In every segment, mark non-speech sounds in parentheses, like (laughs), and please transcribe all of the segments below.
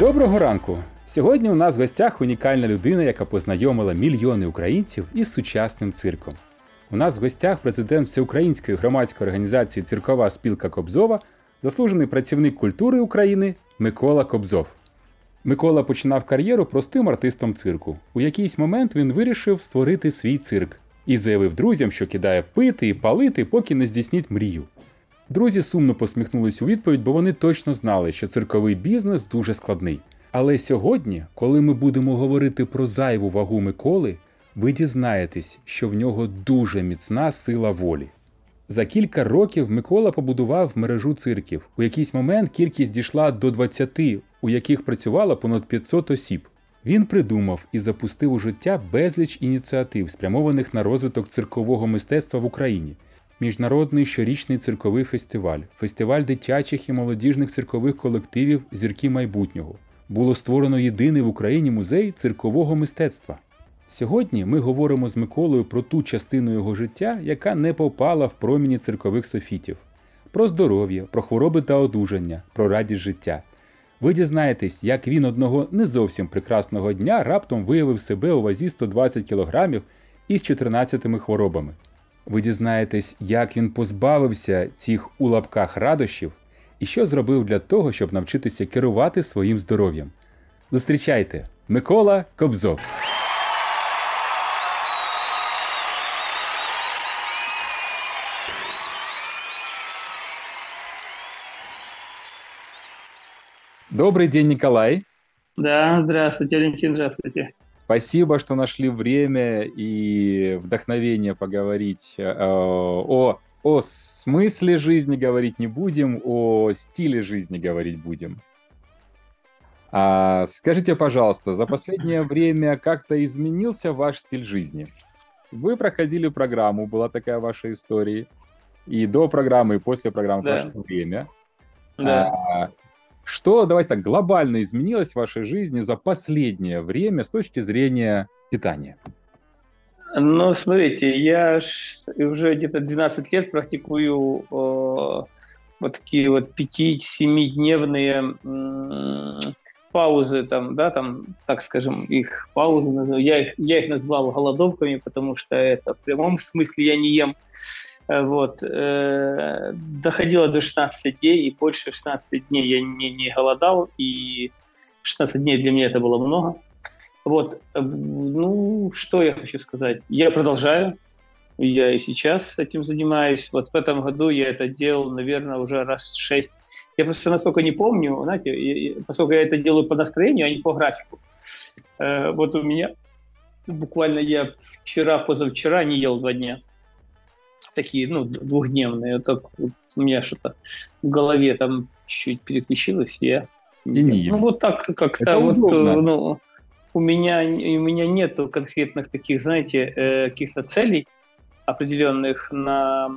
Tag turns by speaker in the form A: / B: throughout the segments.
A: Доброго ранку! Сьогодні у нас в гостях унікальна людина, яка познайомила мільйони українців із сучасним цирком. У нас в гостях президент Всеукраїнської громадської організації Циркова спілка Кобзова, заслужений працівник культури України Микола Кобзов. Микола починав кар'єру простим артистом цирку. У якийсь момент він вирішив створити свій цирк і заявив друзям, що кидає пити і палити, поки не здійсніть мрію. Друзі сумно посміхнулись у відповідь, бо вони точно знали, що цирковий бізнес дуже складний. Але сьогодні, коли ми будемо говорити про зайву вагу Миколи, ви дізнаєтесь, що в нього дуже міцна сила волі. За кілька років Микола побудував мережу цирків. У якийсь момент кількість дійшла до 20, у яких працювало понад 500 осіб. Він придумав і запустив у життя безліч ініціатив, спрямованих на розвиток циркового мистецтва в Україні. Міжнародний щорічний цирковий фестиваль, фестиваль дитячих і молодіжних циркових колективів Зірки майбутнього. Було створено єдиний в Україні музей циркового мистецтва. Сьогодні ми говоримо з Миколою про ту частину його життя, яка не попала в проміні циркових софітів, про здоров'я, про хвороби та одужання, про радість життя. Ви дізнаєтесь, як він одного не зовсім прекрасного дня раптом виявив себе у вазі 120 кг із 14 хворобами. Ви дізнаєтесь, як він позбавився цих у лапках радощів і що зробив для того, щоб навчитися керувати своїм здоров'ям. Зустрічайте, Микола Кобзов. Добрый день, Николай.
B: Да, здравствуйте, Валентин, здравствуйте.
A: Спасибо, что нашли время и вдохновение поговорить э, о, о смысле жизни говорить не будем, о стиле жизни говорить будем. А, скажите, пожалуйста, за последнее время как-то изменился ваш стиль жизни? Вы проходили программу, была такая ваша история, и до программы, и после программы да. прошло время. Да. А, что, давайте так, глобально изменилось в вашей жизни за последнее время с точки зрения питания?
B: Ну, смотрите, я уже где-то 12 лет практикую э, вот такие вот 5-7-дневные э, паузы, там, да, там, так скажем, их паузы, я их, я их назвал голодовками, потому что это в прямом смысле я не ем Э, вот, э, доходило до 16 дней, и больше 16 дней я не, не голодал, и 16 дней для меня это было много. Вот, э, ну, что я хочу сказать? Я продолжаю, я и сейчас этим занимаюсь. Вот в этом году я это делал, наверное, уже раз шесть. Я просто настолько не помню, знаете, поскольку я это делаю по настроению, а не по графику. Э, вот у меня буквально я вчера, позавчера не ел два дня такие, ну, двухдневные. Так вот у меня что-то в голове там чуть переключилось, и я... И ну, вот так как-то вот, ну, у меня, у меня нету конкретных таких, знаете, э, каких-то целей определенных на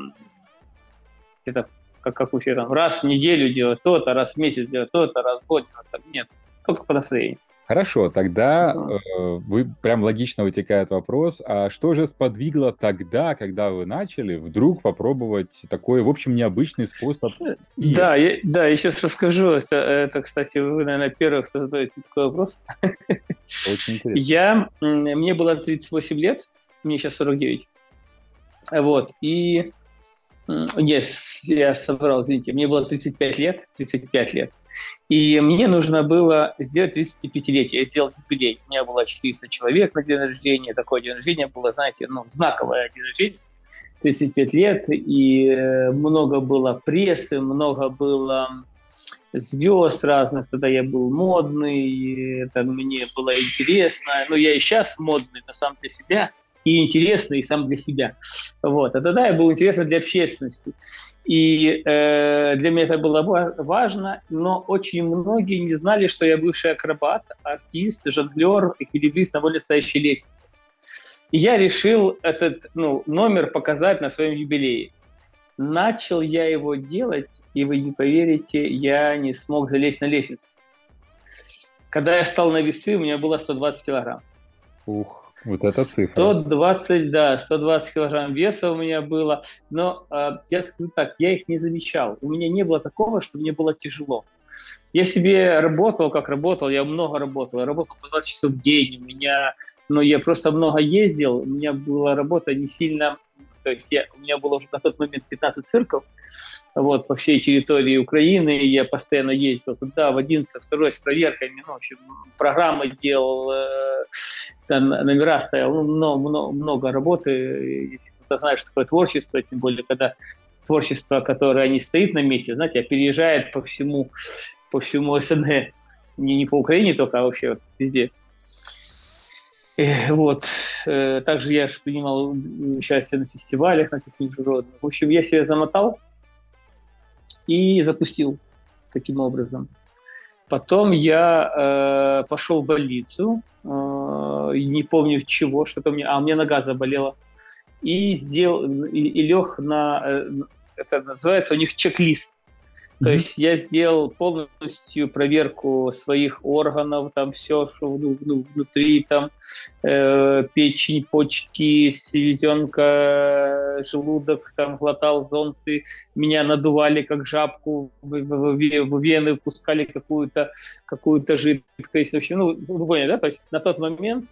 B: это как, как у всех там, раз в неделю делать то-то, раз в месяц делать то-то, раз в год делать, нет, только по настроению.
A: Хорошо, тогда э, вы прям логично вытекает вопрос, а что же сподвигло тогда, когда вы начали, вдруг попробовать такой, в общем, необычный способ?
B: Э, да, я, да, я сейчас расскажу. Это, это, кстати, вы, наверное, первых, кто задаете такой вопрос. Очень (laughs) интересно. Я, мне было 38 лет, мне сейчас 49. Вот, и... Yes, я соврал, извините, мне было 35 лет, 35 лет. И мне нужно было сделать 35-летие. Я сделал юбилей. У меня было 400 человек на день рождения. Такое день рождения было, знаете, ну, знаковое день рождения. 35 лет, и э, много было прессы, много было звезд разных, тогда я был модный, это мне было интересно, но я и сейчас модный, но сам для себя, и интересный, и сам для себя. Вот. А тогда я был интересен для общественности. И э, для меня это было важно, но очень многие не знали, что я бывший акробат, артист, жонглер, эквилибрист на более стоящей лестнице. И я решил этот ну, номер показать на своем юбилее. Начал я его делать, и вы не поверите, я не смог залезть на лестницу. Когда я стал на весы, у меня было 120 килограмм.
A: Ух. Вот это цифра.
B: 120, да, 120 килограмм веса у меня было. Но э, я скажу так, я их не замечал. У меня не было такого, что мне было тяжело. Я себе работал, как работал, я много работал. Я работал по 20 часов в день, у меня, ну, я просто много ездил, у меня была работа не сильно, то есть я, у меня было уже на тот момент 15 цирков, вот, по всей территории Украины, я постоянно ездил туда, в 11, второй с проверками, ну, в общем, программы делал, э, номера стоял, ну, много, много, много работы, если кто-то знает, что такое творчество, тем более, когда творчество, которое не стоит на месте, знаете, а переезжает по всему, по всему СНГ, не, не по Украине только, а вообще вот везде. Вот. Э, также я принимал участие на фестивалях, на всяких международных. В общем, я себя замотал и запустил таким образом. Потом я э, пошел в больницу, э, не помню чего, что-то мне, а у меня нога заболела, и сделал и, и лег на, э, это называется у них чек-лист то есть я сделал полностью проверку своих органов, там все, что ну, ну, внутри, там э, печень, почки, селезенка, желудок, там глотал зонты, меня надували как жабку, в, в, в вены пускали какую-то какую-то жидкость. В общем, ну, вы поняли, да? То есть на тот момент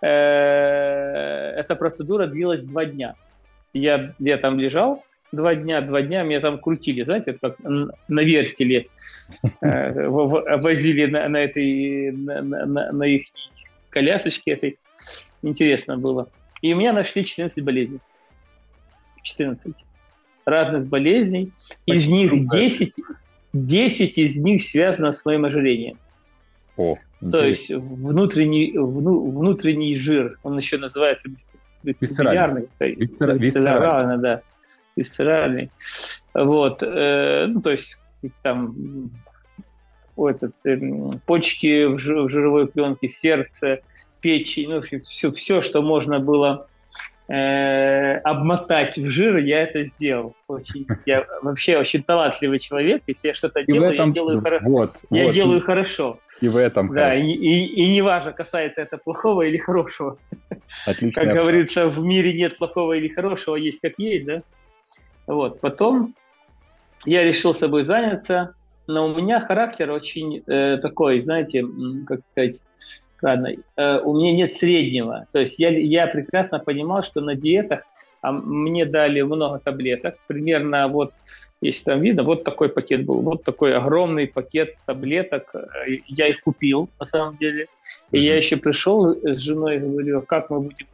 B: э, эта процедура длилась два дня. Я, я там лежал, два дня, два дня меня там крутили, знаете, как на вертеле э, возили на, на этой, на, на, на их колясочке этой. Интересно было. И у меня нашли 14 болезней. 14 разных болезней. Из них 10, 10 из них связано с моим ожирением. О, То есть внутренний, вну, внутренний жир, он еще называется
A: висцеральный.
B: Висцеральный, да висцеральный. Вот, э, ну, то есть там этот, э, почки в, в жировой пленке, сердце, печень, ну, все, все, что можно было э, обмотать в жир, я это сделал. Очень, я вообще очень талантливый человек. Если я что-то делаю, этом... я делаю, хоро... вот, я вот. делаю хорошо.
A: И в этом.
B: Да, и, и, и не важно, касается это плохого или хорошего. Отлично. Как говорится, в мире нет плохого или хорошего, есть как есть, да? Вот. Потом я решил собой заняться, но у меня характер очень э, такой, знаете, как сказать, ладно, э, у меня нет среднего. То есть я, я прекрасно понимал, что на диетах а мне дали много таблеток, примерно вот, если там видно, вот такой пакет был, вот такой огромный пакет таблеток, э, я их купил на самом деле, и mm-hmm. я еще пришел с женой и говорю, как мы будем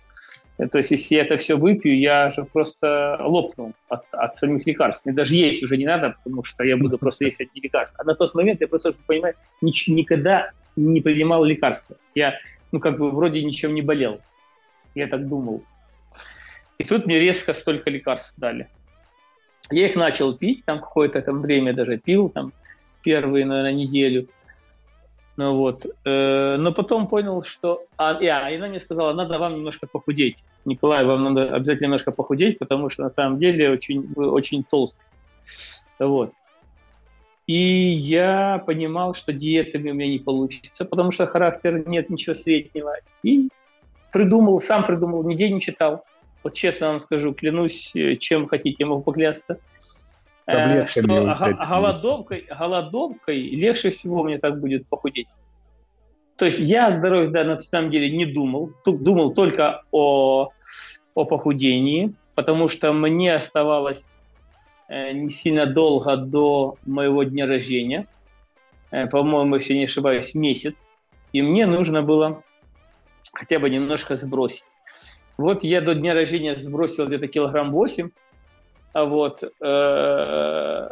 B: то есть, если я это все выпью, я же просто лопну от, от самих лекарств. Мне даже есть уже не надо, потому что я буду просто есть одни лекарства. А на тот момент я просто, чтобы понимать, нич- никогда не принимал лекарства. Я, ну, как бы, вроде ничем не болел. Я так думал. И тут мне резко столько лекарств дали. Я их начал пить, там какое-то там время даже пил, там первые, наверное, неделю. Ну вот. Э, но потом понял, что... А, а, и она мне сказала, надо вам немножко похудеть. Николай, вам надо обязательно немножко похудеть, потому что на самом деле очень, вы очень толстый. Вот. И я понимал, что диетами у меня не получится, потому что характер нет ничего среднего. И придумал, сам придумал, нигде не читал. Вот честно вам скажу, клянусь, э, чем хотите, могу поклясться. Э, что голодовкой, голодовкой легче всего мне так будет похудеть. То есть я о здоровье да, на самом деле не думал, думал только о, о похудении, потому что мне оставалось э, не сильно долго до моего дня рождения, э, по-моему, если не ошибаюсь, месяц, и мне нужно было хотя бы немножко сбросить. Вот я до дня рождения сбросил где-то килограмм 8, а вот э,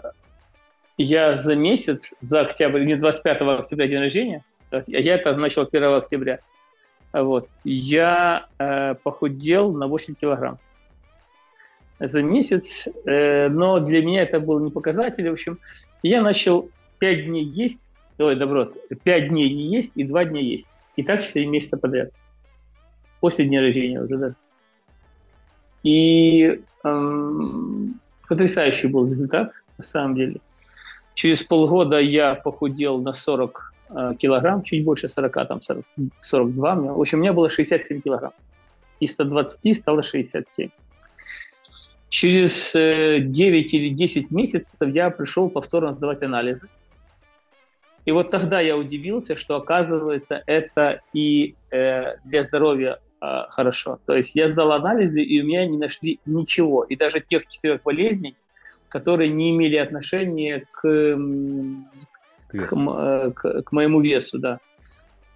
B: я за месяц, за октябрь, мне 25 октября день рождения, я это начал 1 октября, а вот, я э, похудел на 8 килограмм. За месяц, э, но для меня это был не показатель, в общем, я начал 5 дней есть, ой, добро, 5 дней не есть и 2 дня есть, и так 4 месяца подряд, после дня рождения уже, да. И эм, потрясающий был результат, на самом деле. Через полгода я похудел на 40 э, килограмм, чуть больше 40, там 40, 42. В общем, у меня было 67 килограмм. Из 120 стало 67. Через э, 9 или 10 месяцев я пришел повторно сдавать анализы. И вот тогда я удивился, что оказывается это и э, для здоровья хорошо. То есть я сдал анализы, и у меня не нашли ничего. И даже тех четырех болезней, которые не имели отношения к, к, к, к, к моему весу, да.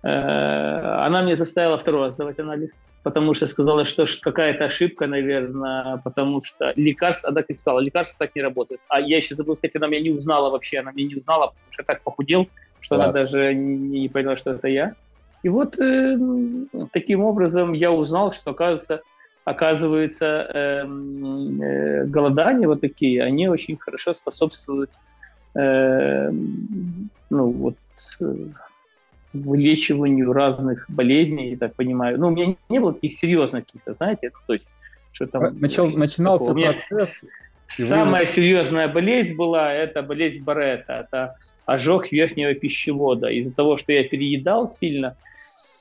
B: Э, она мне заставила второй раз сдавать анализ, потому что сказала, что какая-то ошибка, наверное, потому что лекарство, она так и сказала, лекарство так не работает. А я еще забыл сказать, она меня не узнала вообще, она меня не узнала, потому что я так похудел, что да. она даже не, не поняла, что это я. И вот э, таким образом я узнал, что, оказывается, оказывается э, э, голодания вот такие, они очень хорошо способствуют э, ну, вот, э, вылечиванию разных болезней, я так понимаю. Ну, у меня не было таких серьезных каких-то, знаете, то есть, что там...
A: Начал, начинался такого. процесс...
B: Самая серьезная болезнь была, это болезнь Барета, это ожог верхнего пищевода. Из-за того, что я переедал сильно,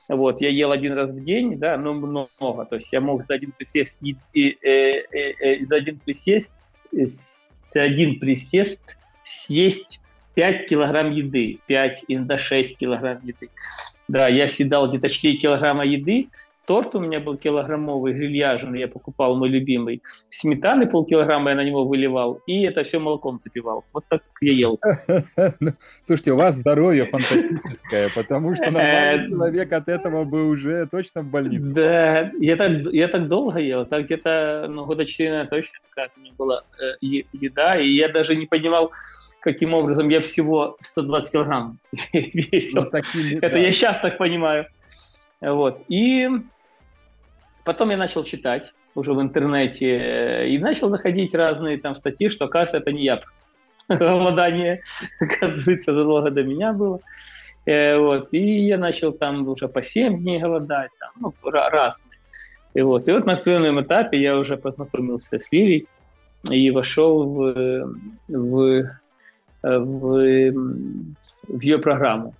B: вот, я ел один раз в день, да, но много. То есть я мог за один присест, и, и, э, э, э, за один присест, за один присест съесть 5 килограмм еды, 5, иногда 6 килограмм еды. Да, я съедал где-то 4 килограмма еды, торт у меня был килограммовый, грильяжный, я покупал мой любимый. Сметаны полкилограмма я на него выливал, и это все молоком запивал. Вот так я ел. (laughs)
A: Ну, слушайте, у вас здоровье фантастическое, потому что нормальный э, человек от этого бы уже точно в больнице.
B: Да, я так, я так долго ел, так где-то ну, года 4 точно как у меня была э, еда, и я даже не понимал, каким образом я всего 120 килограмм (laughs) весил. Такие, Это да. я сейчас так понимаю. Вот. И потом я начал читать уже в интернете э, и начал находить разные там статьи, что, оказывается, это не я. Голодание, (laughs) оказывается, задолго до меня было. Э, вот. И я начал там уже по 7 дней голодать, там, ну, разные. И вот. и вот на определенном этапе я уже познакомился с Ливией и вошел в, в в, в ее программу.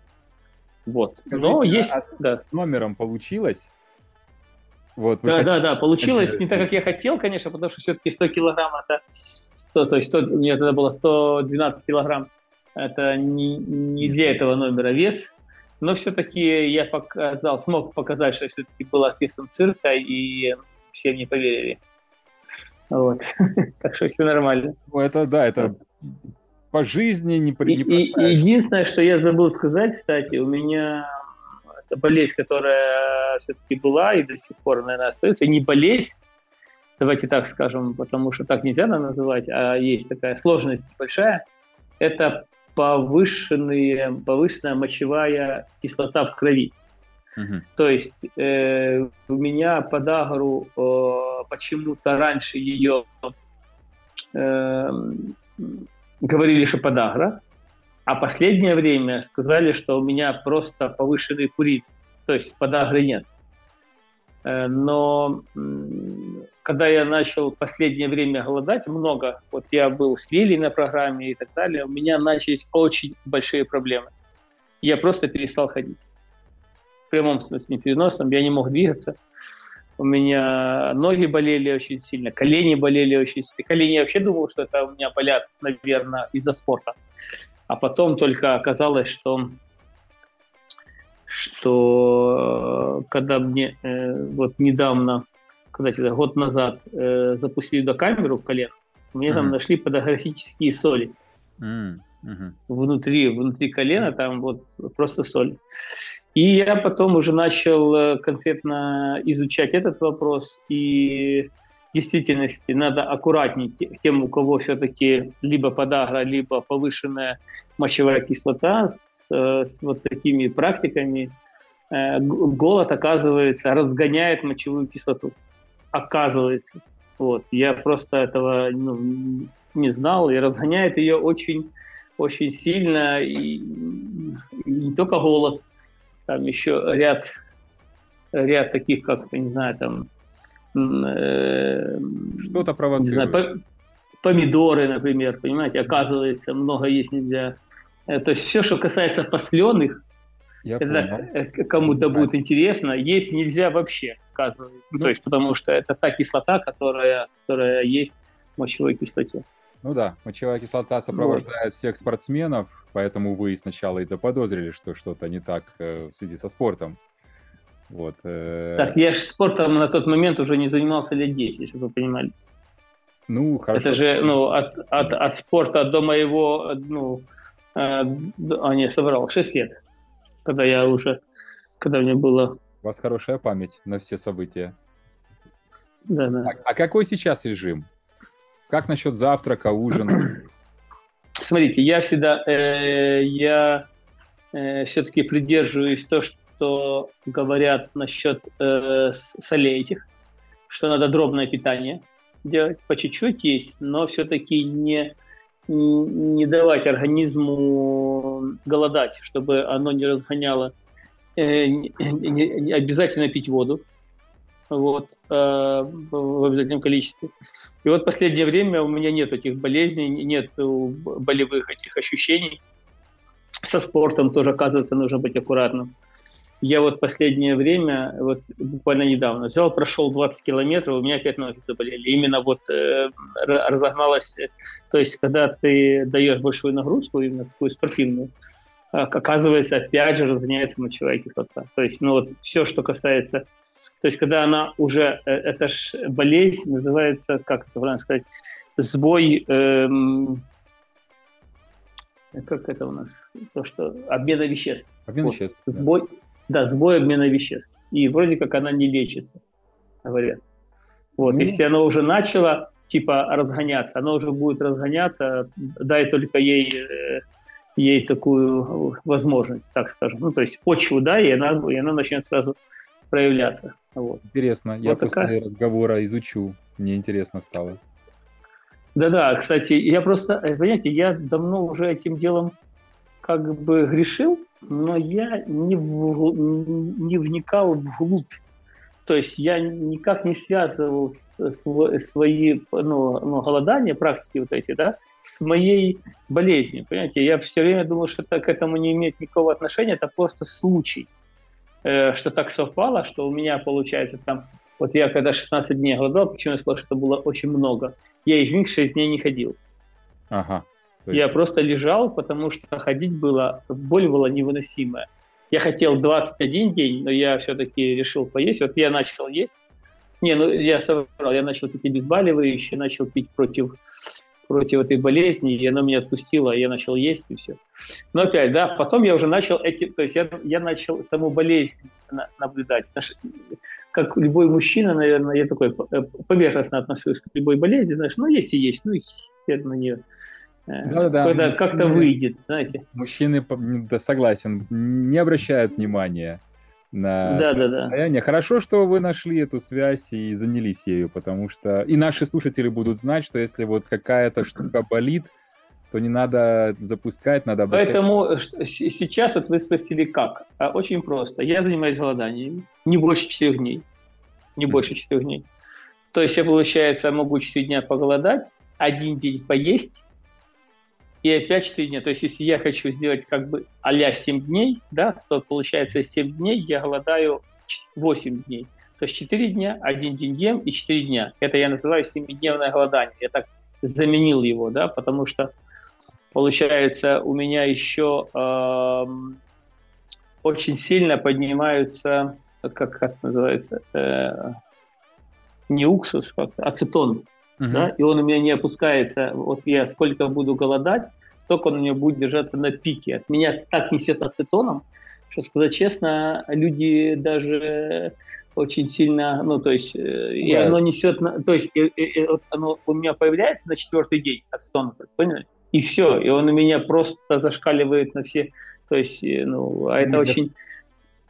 B: Вот.
A: Скажите, Но есть... А да. С номером получилось?
B: Вот, да, да, да, получилось не так, как я хотел, конечно, потому что все-таки 100 килограмм это 100, то есть 100, у меня тогда было 112 килограмм, это не, не для этого номера вес, но все-таки я показал, смог показать, что все-таки был артистом цирка, и все мне поверили. Вот. (laughs) так что все нормально.
A: Ну, это да, это по жизни не,
B: не и, и, Единственное, что я забыл сказать, кстати, у меня болезнь, которая все-таки была и до сих пор, наверное, остается, не болезнь, давайте так скажем, потому что так нельзя называть, а есть такая сложность большая, это повышенные, повышенная мочевая кислота в крови. Угу. То есть э, у меня подагру э, почему-то раньше ее э, говорили, что подагра, а последнее время сказали, что у меня просто повышенный курит, то есть подагры нет. Э, но когда я начал последнее время голодать много, вот я был с Лилией на программе и так далее, у меня начались очень большие проблемы. Я просто перестал ходить. В прямом смысле, не переносном, я не мог двигаться у меня ноги болели очень сильно, колени болели очень сильно. Колени я вообще думал, что это у меня болят, наверное, из-за спорта. А потом только оказалось, что что когда мне э, вот недавно, когда это, год назад э, запустили до камеру в колен, мне mm-hmm. там нашли подографические соли. Mm-hmm. Внутри, внутри колена там вот просто соль. И я потом уже начал э, конкретно изучать этот вопрос, и действительности надо аккуратнее тем, у кого все-таки либо подагра, либо повышенная мочевая кислота с, э, с вот такими практиками. Э, голод, оказывается, разгоняет мочевую кислоту. Оказывается. Вот. Я просто этого ну, не знал, и разгоняет ее очень, очень сильно, и, и не только голод, там еще ряд, ряд таких, как, не знаю, там...
A: Э, Что-то провоцирует. Не знаю,
B: помидоры, например, понимаете, оказывается, много есть нельзя. Э, то есть все, что касается посленных, я это э, кому-то будет интересно, есть нельзя вообще, оказывается. Ну, то есть потому что это та кислота, которая, которая есть в мочевой кислоте.
A: Ну да, мочевая кислота сопровождает вот. всех спортсменов, поэтому вы сначала и заподозрили, что что-то не так э, в связи со спортом.
B: Вот. Э... Так, я же спортом на тот момент уже не занимался лет 10, чтобы вы понимали. Ну, хорошо. Это же, ну, от, от, от спорта до моего, ну, э, а, не, собрал, 6 лет, когда я уже, когда мне было...
A: У вас хорошая память на все события. Да, да. А, а какой сейчас режим? Как насчет завтрака, ужина?
B: Смотрите, я всегда, э, я э, все-таки придерживаюсь то, что говорят насчет э, солей этих, что надо дробное питание делать, по чуть-чуть есть, но все-таки не, не давать организму голодать, чтобы оно не разгоняло. Э, не, не, обязательно пить воду вот, э, в обязательном количестве. И вот последнее время у меня нет этих болезней, нет болевых этих ощущений. Со спортом тоже, оказывается, нужно быть аккуратным. Я вот последнее время, вот буквально недавно, взял, прошел 20 километров, у меня опять ноги заболели. Именно вот э, разогналась, то есть когда ты даешь большую нагрузку, именно такую спортивную, оказывается, опять же разгоняется мочевая кислота. То есть, ну вот все, что касается, то есть когда она уже, э, это ж болезнь называется, как это правильно сказать, сбой, эм, как это у нас, то, что обмена веществ. Обмен вот. веществ. Сбой, да да, сбой обмена веществ. И вроде как она не лечится, говорят. Вот, mm. если она уже начала, типа, разгоняться, она уже будет разгоняться, дай только ей, э, ей такую возможность, так скажем. Ну, то есть почву, да, и она, и она начнет сразу проявляться. Вот.
A: Интересно, вот я такая... после разговора изучу, мне интересно стало.
B: Да-да, кстати, я просто, э, понимаете, я давно уже этим делом как бы грешил, но я не, в, не вникал вглубь. То есть я никак не связывал свои ну, ну, голодания, практики вот эти, да, с моей болезнью. Понимаете, я все время думал, что это к этому не имеет никакого отношения, это просто случай, э, что так совпало, что у меня получается там, вот я когда 16 дней голодал, почему я сказал, что это было очень много, я из них 6 дней не ходил. Ага. То есть... Я просто лежал, потому что ходить было, боль была невыносимая. Я хотел 21 день, но я все-таки решил поесть. Вот я начал есть. Не, ну я соврал, я начал пить обезболивающие, начал пить против, против этой болезни, и она меня отпустила, я начал есть, и все. Но опять, да, потом я уже начал эти, то есть я, я начал саму болезнь наблюдать. Как любой мужчина, наверное, я такой э, поверхностно отношусь к любой болезни, знаешь, ну есть и есть, ну и хер на нее. Да, да, когда как-то выйдет, знаете.
A: Мужчины, да, согласен, не обращают внимания на да, да, да. состояние. Хорошо, что вы нашли эту связь и занялись ею, потому что и наши слушатели будут знать, что если вот какая-то штука (clears throat) болит, то не надо запускать, надо
B: обращать. Поэтому сейчас вот вы спросили как. А, очень просто. Я занимаюсь голоданием не больше четырех дней. Не больше четырех дней. То есть я, получается, могу 4 дня поголодать, один день поесть, и опять 4 дня. То есть, если я хочу сделать как бы а 7 дней, да, то получается 7 дней я голодаю 8 дней. То есть 4 дня, 1 день ем и 4 дня. Это я называю 7-дневное голодание. Я так заменил его, да, потому что получается у меня еще э, очень сильно поднимаются, как, как называется, э, не уксус, как ацетон uh-huh. да, и он у меня не опускается, вот я сколько буду голодать, столько он у меня будет держаться на пике. От меня так несет ацетоном, что, сказать честно, люди даже очень сильно, ну, то есть, э, и оно несет, то есть, и, и, и, оно у меня появляется на четвертый день ацетона, поняли? И все, и он у меня просто зашкаливает на все, то есть, э, ну, а это очень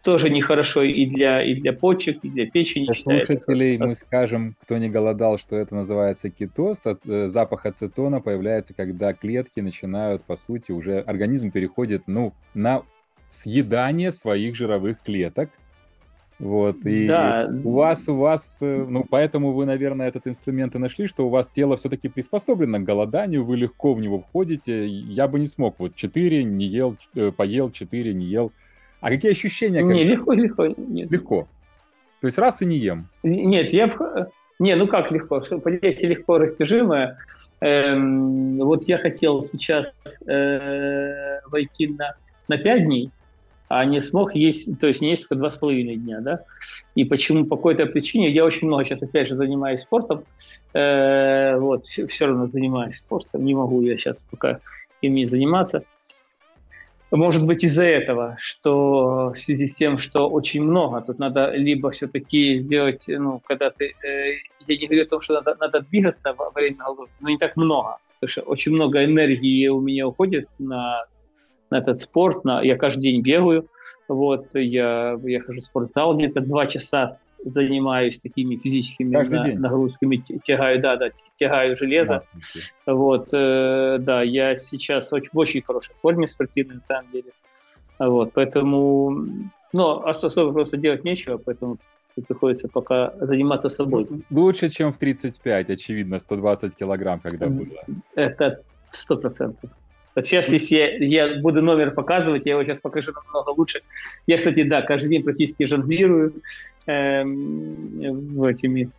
B: тоже нехорошо и для, и для почек, и для печени.
A: Для слушателей мы скажем, кто не голодал, что это называется кетоз. Э, запах ацетона появляется, когда клетки начинают, по сути, уже организм переходит ну, на съедание своих жировых клеток. Вот, и да. у вас, у вас, э, ну, поэтому вы, наверное, этот инструмент и нашли, что у вас тело все-таки приспособлено к голоданию, вы легко в него входите. Я бы не смог, вот 4 не ел, э, поел, 4 не ел. А какие ощущения?
B: Не, легко, легко.
A: Нет. Легко. То есть раз и не ем.
B: Нет, я, Не, ну как легко? Понятие легко растяжимое. Эм, вот я хотел сейчас э, войти на, на 5 дней, а не смог есть, то есть не есть только 2,5 дня, да? И почему? По какой-то причине я очень много сейчас, опять же, занимаюсь спортом, э, вот, все, все равно занимаюсь спортом, не могу я сейчас пока им не заниматься. Может быть из-за этого, что в связи с тем, что очень много, тут надо либо все-таки сделать, ну, когда ты, э, я не говорю о том, что надо, надо двигаться во время голодовки, но не так много, потому что очень много энергии у меня уходит на, на этот спорт, на, я каждый день бегаю, вот, я, я хожу в спортзал где-то два часа занимаюсь такими физическими на, нагрузками, тягаю, да, да, тягаю железо. Да, вот, э, да, я сейчас очень, в очень хорошей форме спортивной, на самом деле. Вот, поэтому, ну, особо просто делать нечего, поэтому приходится пока заниматься собой.
A: Лучше, чем в 35, очевидно, 120 килограмм, когда было.
B: Это сто процентов. Вот сейчас, если я, я буду номер показывать, я его сейчас покажу намного лучше. Я, кстати, да, каждый день практически жонглирую э, в этими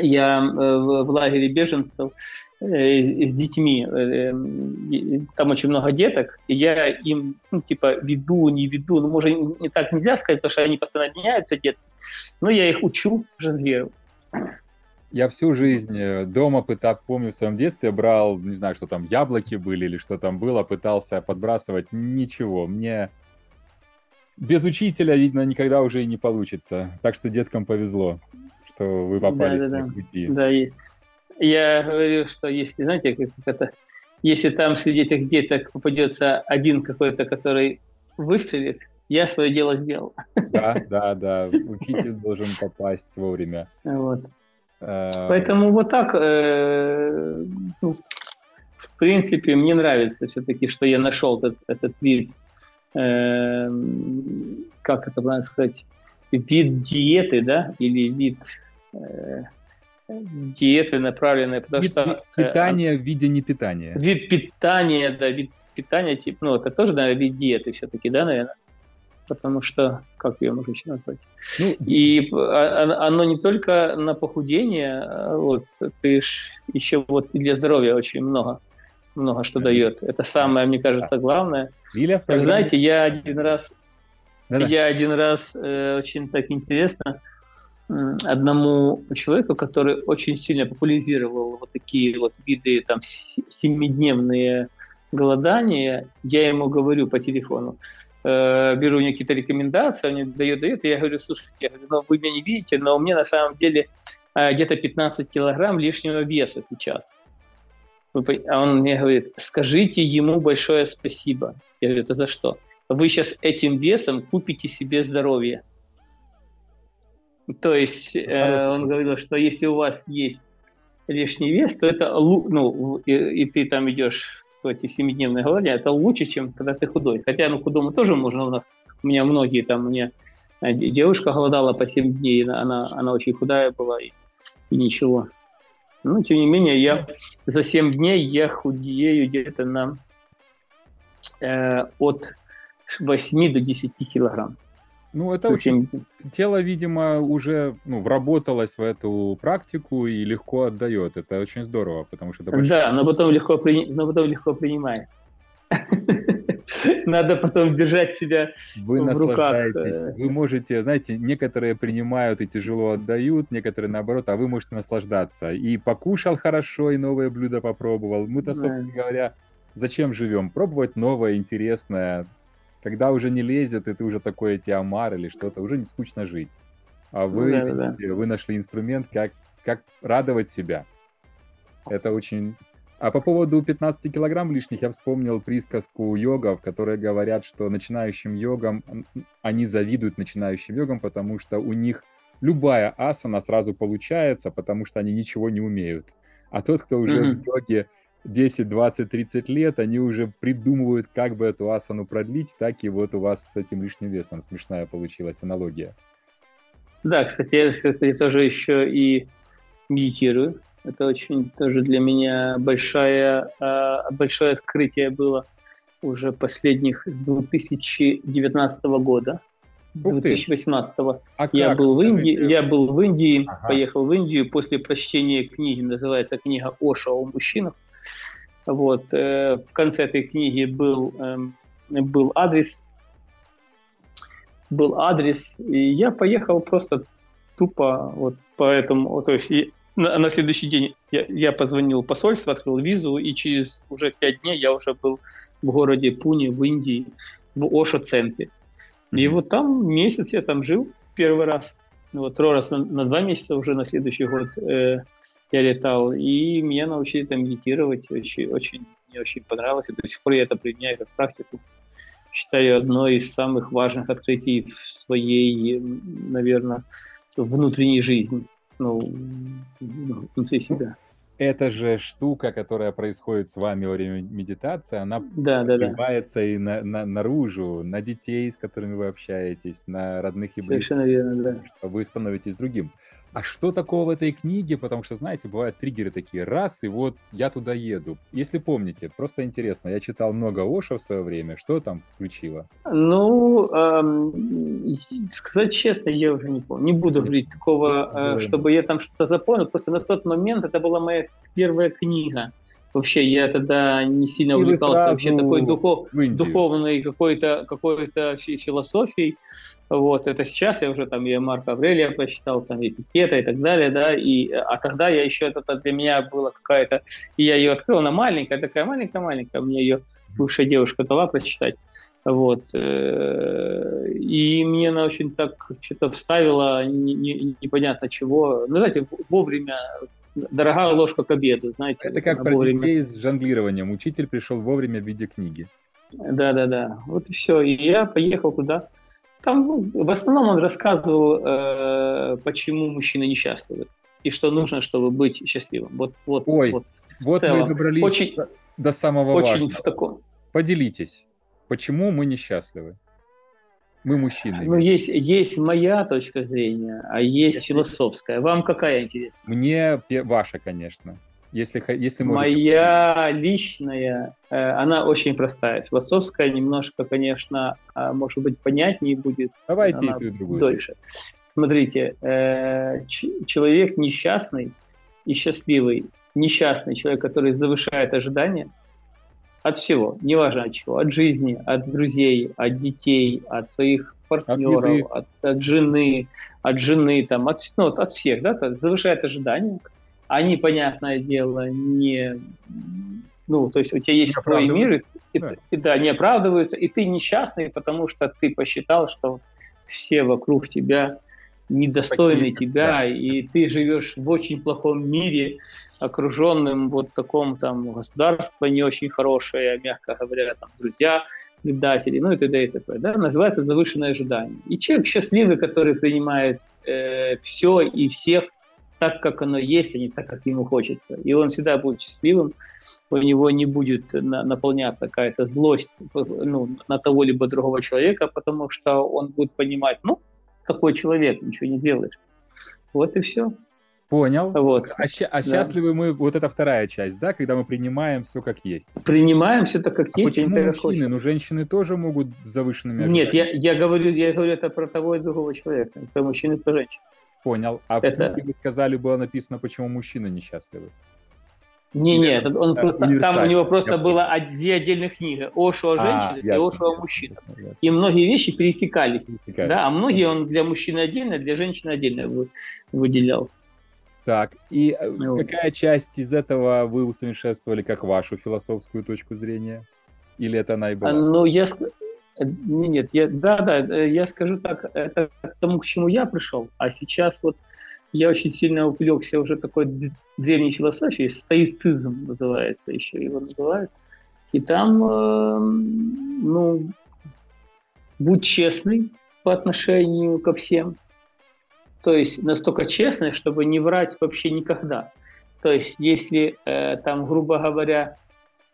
B: я э, в, лагере беженцев э, с детьми, э, э, там очень много деток, и я им, ну, типа, веду, не веду, ну, может, не так нельзя сказать, потому что они постоянно меняются, детки, но я их учу жонглировать.
A: Я всю жизнь э, дома пытал, помню в своем детстве, брал, не знаю, что там, яблоки были или что там было, пытался подбрасывать, ничего, мне без учителя, видно, никогда уже и не получится. Так что деткам повезло, что вы попали да, да, на пути.
B: Да, и я говорю, что если, знаете, как это, если там среди этих деток попадется один какой-то, который выстрелит, я свое дело сделал.
A: Да, да, да. Учитель должен попасть вовремя.
B: Вот. Э, Поэтому вот так, э, ну, в принципе, мне нравится все-таки, что я нашел этот, этот вид, э, как это правильно сказать, вид диеты, да, или вид диеты направленной,
A: потому вид, что... Э, в виде непитания.
B: Вид питания, да, вид питания, типа, ну, это тоже, наверное, вид диеты все-таки, да, наверное? Потому что, как ее можно еще назвать? Ну, и оно не только на похудение, а вот, ты ж еще вот и для здоровья очень много, много что дает. Это самое, мне кажется, главное. Или Знаете, я один раз, Да-да. я один раз э, очень так интересно одному человеку, который очень сильно популяризировал вот такие вот виды там семидневные голодания, я ему говорю по телефону, э, беру мне какие-то рекомендации, они дают, дают, и я говорю, слушайте, я говорю, ну, вы меня не видите, но у меня на самом деле э, где-то 15 килограмм лишнего веса сейчас. А он мне говорит, скажите ему большое спасибо. Я говорю, это за что? Вы сейчас этим весом купите себе здоровье. То есть э, он говорил, что если у вас есть лишний вес, то это ну и, и ты там идешь эти семидневные голодания, это лучше, чем когда ты худой. Хотя, ну, худому тоже можно у нас. У меня многие там, мне э, девушка голодала по 7 дней, она, она очень худая была, и, и ничего. Но, тем не менее, я за 7 дней я худею где-то на э, от 8 до 10 килограмм.
A: Ну, это очень... Тело, видимо, уже ну, вработалось в эту практику и легко отдает. Это очень здорово, потому что... Это
B: большой... Да, но потом легко, при... но потом легко принимает. (laughs) Надо потом держать себя
A: Вы в наслаждаетесь. Руках. Вы можете, знаете, некоторые принимают и тяжело отдают, некоторые наоборот, а вы можете наслаждаться. И покушал хорошо, и новое блюдо попробовал. Мы-то, собственно говоря, зачем живем? Пробовать новое, интересное, когда уже не лезет, и ты уже такой Тиамар или что-то, уже не скучно жить. А вы, да, видите, да. вы нашли инструмент, как, как радовать себя. Это очень... А по поводу 15 килограмм лишних я вспомнил присказку йогов, которые говорят, что начинающим йогам, они завидуют начинающим йогам, потому что у них любая асана сразу получается, потому что они ничего не умеют. А тот, кто уже mm-hmm. в йоге 10, 20, 30 лет, они уже придумывают, как бы эту асану продлить, так и вот у вас с этим лишним весом. Смешная получилась аналогия.
B: Да, кстати, я, кстати, тоже еще и медитирую. Это очень тоже для меня большое, а, большое открытие было уже последних 2019 года. 2018 -го. А я как? был в Индии, я был в Индии, ага. поехал в Индию после прочтения книги, называется книга Оша о мужчинах. Вот э, в конце этой книги был э, был адрес, был адрес, и я поехал просто тупо вот по этому, то есть на, на следующий день я, я позвонил в посольство, открыл визу, и через уже пять дней я уже был в городе Пуне в Индии, в Ошо-центре. И вот там месяц я там жил первый раз. Вот раз на, на два месяца уже на следующий год э, я летал. И меня научили там медитировать. Очень, очень, мне очень понравилось. И до сих пор я это применяю как практику. Считаю одной из самых важных открытий в своей, наверное, внутренней жизни. Ну, внутри себя
A: эта же штука, которая происходит с вами во время медитации, она да, да, да. и на, на, наружу, на детей, с которыми вы общаетесь, на родных и близких.
B: Совершенно верно, да.
A: Вы становитесь другим. А что такого в этой книге? Потому что, знаете, бывают триггеры такие, раз, и вот я туда еду. Если помните, просто интересно, я читал много Оша в свое время, что там включило?
B: Ну, эм, сказать честно, я уже не помню. Не буду говорить такого, э, чтобы я там что-то запомнил, просто на тот момент это была моя первая книга вообще я тогда не сильно увлекался вообще такой духов, духовной какой-то какой-то философией. Вот, это сейчас я уже там и Марка Аврелия прочитал, там и Пикета и так далее, да, и, а тогда я еще, это для меня была какая-то, и я ее открыл, она маленькая, такая маленькая-маленькая, мне ее бывшая девушка дала прочитать, вот, э, и мне она очень так что-то вставила, непонятно чего, ну, знаете, вовремя дорогая ложка к обеду, знаете.
A: Это как про вовремя. детей с жонглированием. Учитель пришел вовремя в виде книги.
B: Да-да-да. Вот и все. И я поехал туда. Там ну, в основном он рассказывал, э, почему мужчины несчастливы и что нужно, чтобы быть счастливым. Вот, вот,
A: Ой, вот, вот мы добрались очень, до самого очень важного. В таком... Поделитесь, почему мы несчастливы? Мы мужчины.
B: Ну, есть, есть моя точка зрения, а есть если... философская. Вам какая интересна?
A: Мне ваша, конечно. Если, если
B: Моя личная, э, она очень простая. Философская немножко, конечно, а, может быть, понятнее будет.
A: Давайте и другую.
B: Дольше. Смотрите, э, человек несчастный и счастливый, несчастный человек, который завышает ожидания – от всего, неважно от чего, от жизни, от друзей, от детей, от своих партнеров, от, от, жены, от жены, там, от, ну, от всех, да, завышает ожидания. Они, понятное дело, не, ну, то есть у тебя есть твой мир, и, да. И, да, не оправдываются, и ты несчастный, потому что ты посчитал, что все вокруг тебя недостойны Такие, тебя, да. и ты живешь в очень плохом мире, окруженным вот таком там государство не очень хорошее, мягко говоря, там друзья, предатели, ну и т.д. и т.п. Да, называется завышенное ожидание. И человек счастливый, который принимает э, все и всех так, как оно есть, а не так, как ему хочется. И он всегда будет счастливым, у него не будет на, наполняться какая-то злость ну, на того либо другого человека, потому что он будет понимать, ну, такой человек, ничего не делаешь. Вот и все.
A: Понял. Вот. А, а счастливы да. мы, вот это вторая часть, да, когда мы принимаем все как есть.
B: Принимаем все так, как а есть.
A: Почему мужчины? Ну, женщины тоже могут завышенными
B: ожиданиями. Нет, я, я, говорю, я говорю это про того и другого человека, про мужчину и про женщину.
A: Понял. А это... вы сказали, было написано, почему мужчины несчастливы.
B: Не, нет, он, там у него просто было две отдельных книги. Ошу о женщинах а, и Ошу о мужчинах. И многие вещи пересекались. пересекались. Да, а многие он для мужчины отдельно, для женщины отдельно выделял.
A: Так, и э, ну, какая часть из этого вы усовершенствовали как вашу философскую точку зрения? Или это она и была?
B: Ну, я... Э, нет, я... да, да, э, я скажу так, это к тому, к чему я пришел, а сейчас вот я очень сильно увлекся уже такой древней философией, стоицизм называется еще его называют. И там, э, ну, будь честный по отношению ко всем. То есть настолько честный, чтобы не врать вообще никогда. То есть если э, там, грубо говоря,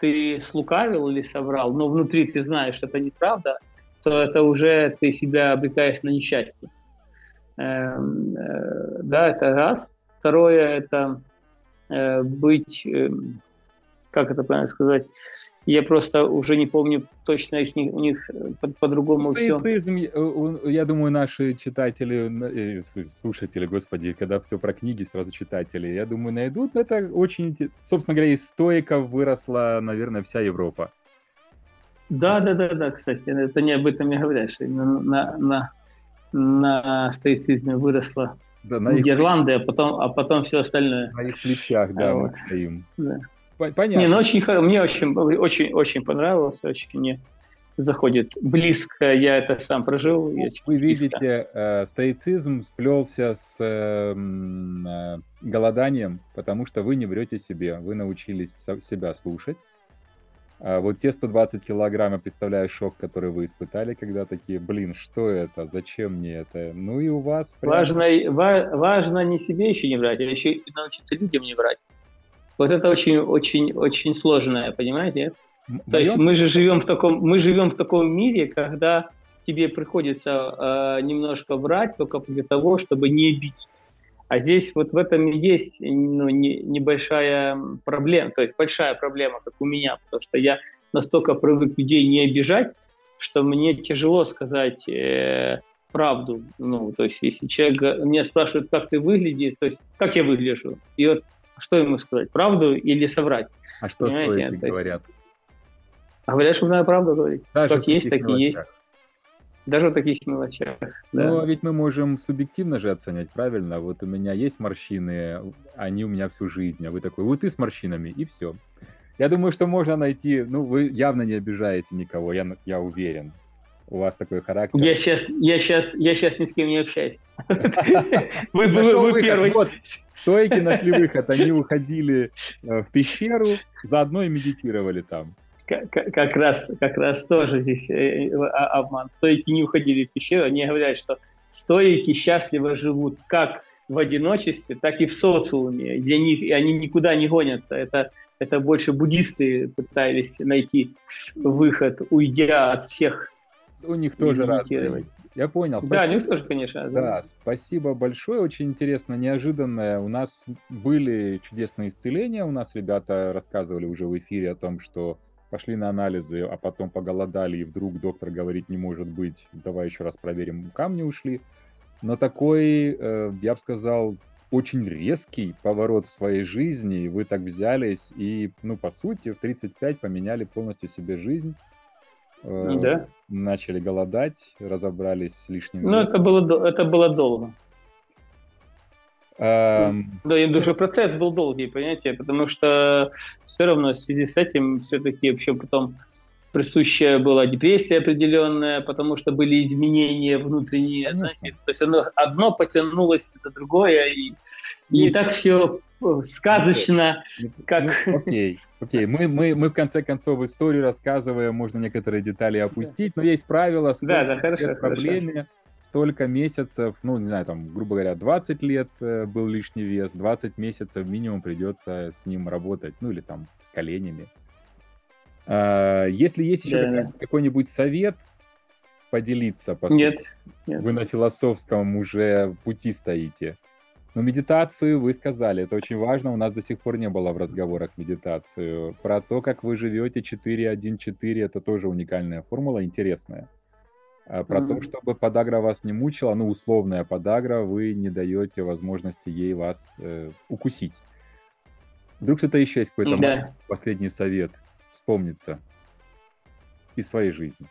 B: ты слукавил или соврал, но внутри ты знаешь, что это неправда, то это уже ты себя обрекаешь на несчастье. Эм, э, да, это раз. Второе – это э, быть, э, как это правильно сказать, я просто уже не помню точно их, у них э, по-другому по все.
A: Э, я думаю, наши читатели, слушатели, господи, когда все про книги, сразу читатели, я думаю, найдут. Это очень, собственно говоря, из стоиков выросла, наверное, вся Европа.
B: Да, да, да, да, кстати, это не об этом я говорю, что именно на, на, на стоицизме выросла да, на Нидерланды, их... а потом, а потом все остальное.
A: На их плечах, да, а, вот. мы стоим.
B: Да. Понятно. Не, ну очень, мне очень, очень, очень понравилось, очень мне заходит близко, я это сам прожил.
A: Я Вы видите, э, стоицизм сплелся с э, э, голоданием, потому что вы не врете себе, вы научились себя слушать. А вот те 120 килограмм, я представляю шок, который вы испытали, когда такие, блин, что это, зачем мне это? Ну и у вас...
B: Прям... Важно, ва- важно не себе еще не врать, а еще и научиться людям не врать. Вот это очень-очень-очень сложное, понимаете? Моем... То есть мы же живем в таком, мы живем в таком мире, когда тебе приходится э, немножко врать только для того, чтобы не обидеть. А здесь вот в этом и есть ну, не, небольшая проблема, то есть большая проблема, как у меня, потому что я настолько привык людей не обижать, что мне тяжело сказать э, правду. Ну, то есть если человек меня спрашивает, как ты выглядишь, то есть как я выгляжу, и вот что ему сказать, правду или соврать?
A: А что Понимаете? стоит, говорят?
B: А говорят, что надо правду говорить. Даже как есть, так и есть. Даже в таких мелочах.
A: Да. Ну, а ведь мы можем субъективно же оценять, правильно? Вот у меня есть морщины, они у меня всю жизнь, а вы такой, вот и с морщинами, и все. Я думаю, что можно найти, ну, вы явно не обижаете никого, я, я уверен. У вас такой характер.
B: Я сейчас, я сейчас, я сейчас ни с кем не общаюсь. (laughs) Вы, вы первый.
A: Стойки нашли выход. Они уходили э, в пещеру, заодно и медитировали там.
B: Как раз, как раз тоже здесь э, э, а, обман. Стойки не уходили в пещеру, они говорят, что стойки счастливо живут как в одиночестве, так и в социуме, где они, они никуда не гонятся. Это, это больше буддисты пытались найти выход, уйдя от всех
A: у них тоже разные. Я понял.
B: Спасибо. Да, у них тоже, конечно.
A: Да, спасибо большое. Очень интересно, неожиданное. У нас были чудесные исцеления. У нас ребята рассказывали уже в эфире о том, что пошли на анализы, а потом поголодали, и вдруг доктор говорит, не может быть, давай еще раз проверим, камни ушли. Но такой, э, я бы сказал, очень резкий поворот в своей жизни. Вы так взялись и, ну, по сути, в 35 поменяли полностью себе жизнь. Э, да. Начали голодать, разобрались с лишним.
B: Ну, это было, это было долго. Um... Да, и даже процесс был долгий, понимаете, потому что все равно в связи с этим все-таки вообще потом присущая была депрессия определенная, потому что были изменения внутренние, знаете, то есть оно, одно потянулось на другое, и не так все сказочно, ну, как...
A: Ну, окей, окей. Мы, мы, мы в конце концов историю рассказываем, можно некоторые детали опустить, но есть правила,
B: да, да, хорошо,
A: проблеме, хорошо. Столько месяцев, ну, не знаю, там, грубо говоря, 20 лет э, был лишний вес, 20 месяцев минимум придется с ним работать, ну, или там с коленями. А, если есть еще да, да. какой-нибудь совет, поделиться,
B: поскольку нет, нет.
A: вы на философском уже пути стоите. Но медитацию вы сказали, это очень важно, у нас до сих пор не было в разговорах медитацию. Про то, как вы живете 4.1.4, это тоже уникальная формула, интересная. А про mm-hmm. то, чтобы подагра вас не мучила, ну, условная подагра, вы не даете возможности ей вас э, укусить. Вдруг что-то еще есть какой-то да. последний совет вспомниться из своей жизни?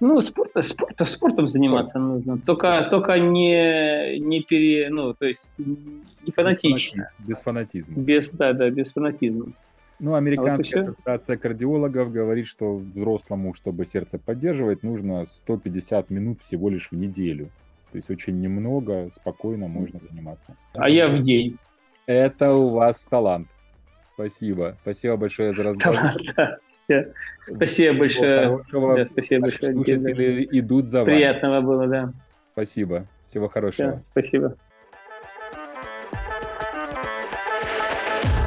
B: Ну, спорт, спорт, спортом заниматься нужно. Только, только не, не пере, ну, то есть не фанатично.
A: Без фанатизма.
B: Без, да, да, без фанатизма.
A: Ну, Американская а вот ассоциация кардиологов говорит, что взрослому, чтобы сердце поддерживать, нужно 150 минут всего лишь в неделю. То есть очень немного, спокойно можно заниматься.
B: А я в день.
A: Это у вас талант. Спасибо. Спасибо большое за разговор.
B: Все. Спасибо большое.
A: Да, спасибо большое. Слушатели идут за вами.
B: Приятного было, да.
A: Спасибо. Всего хорошего.
B: Все, спасибо.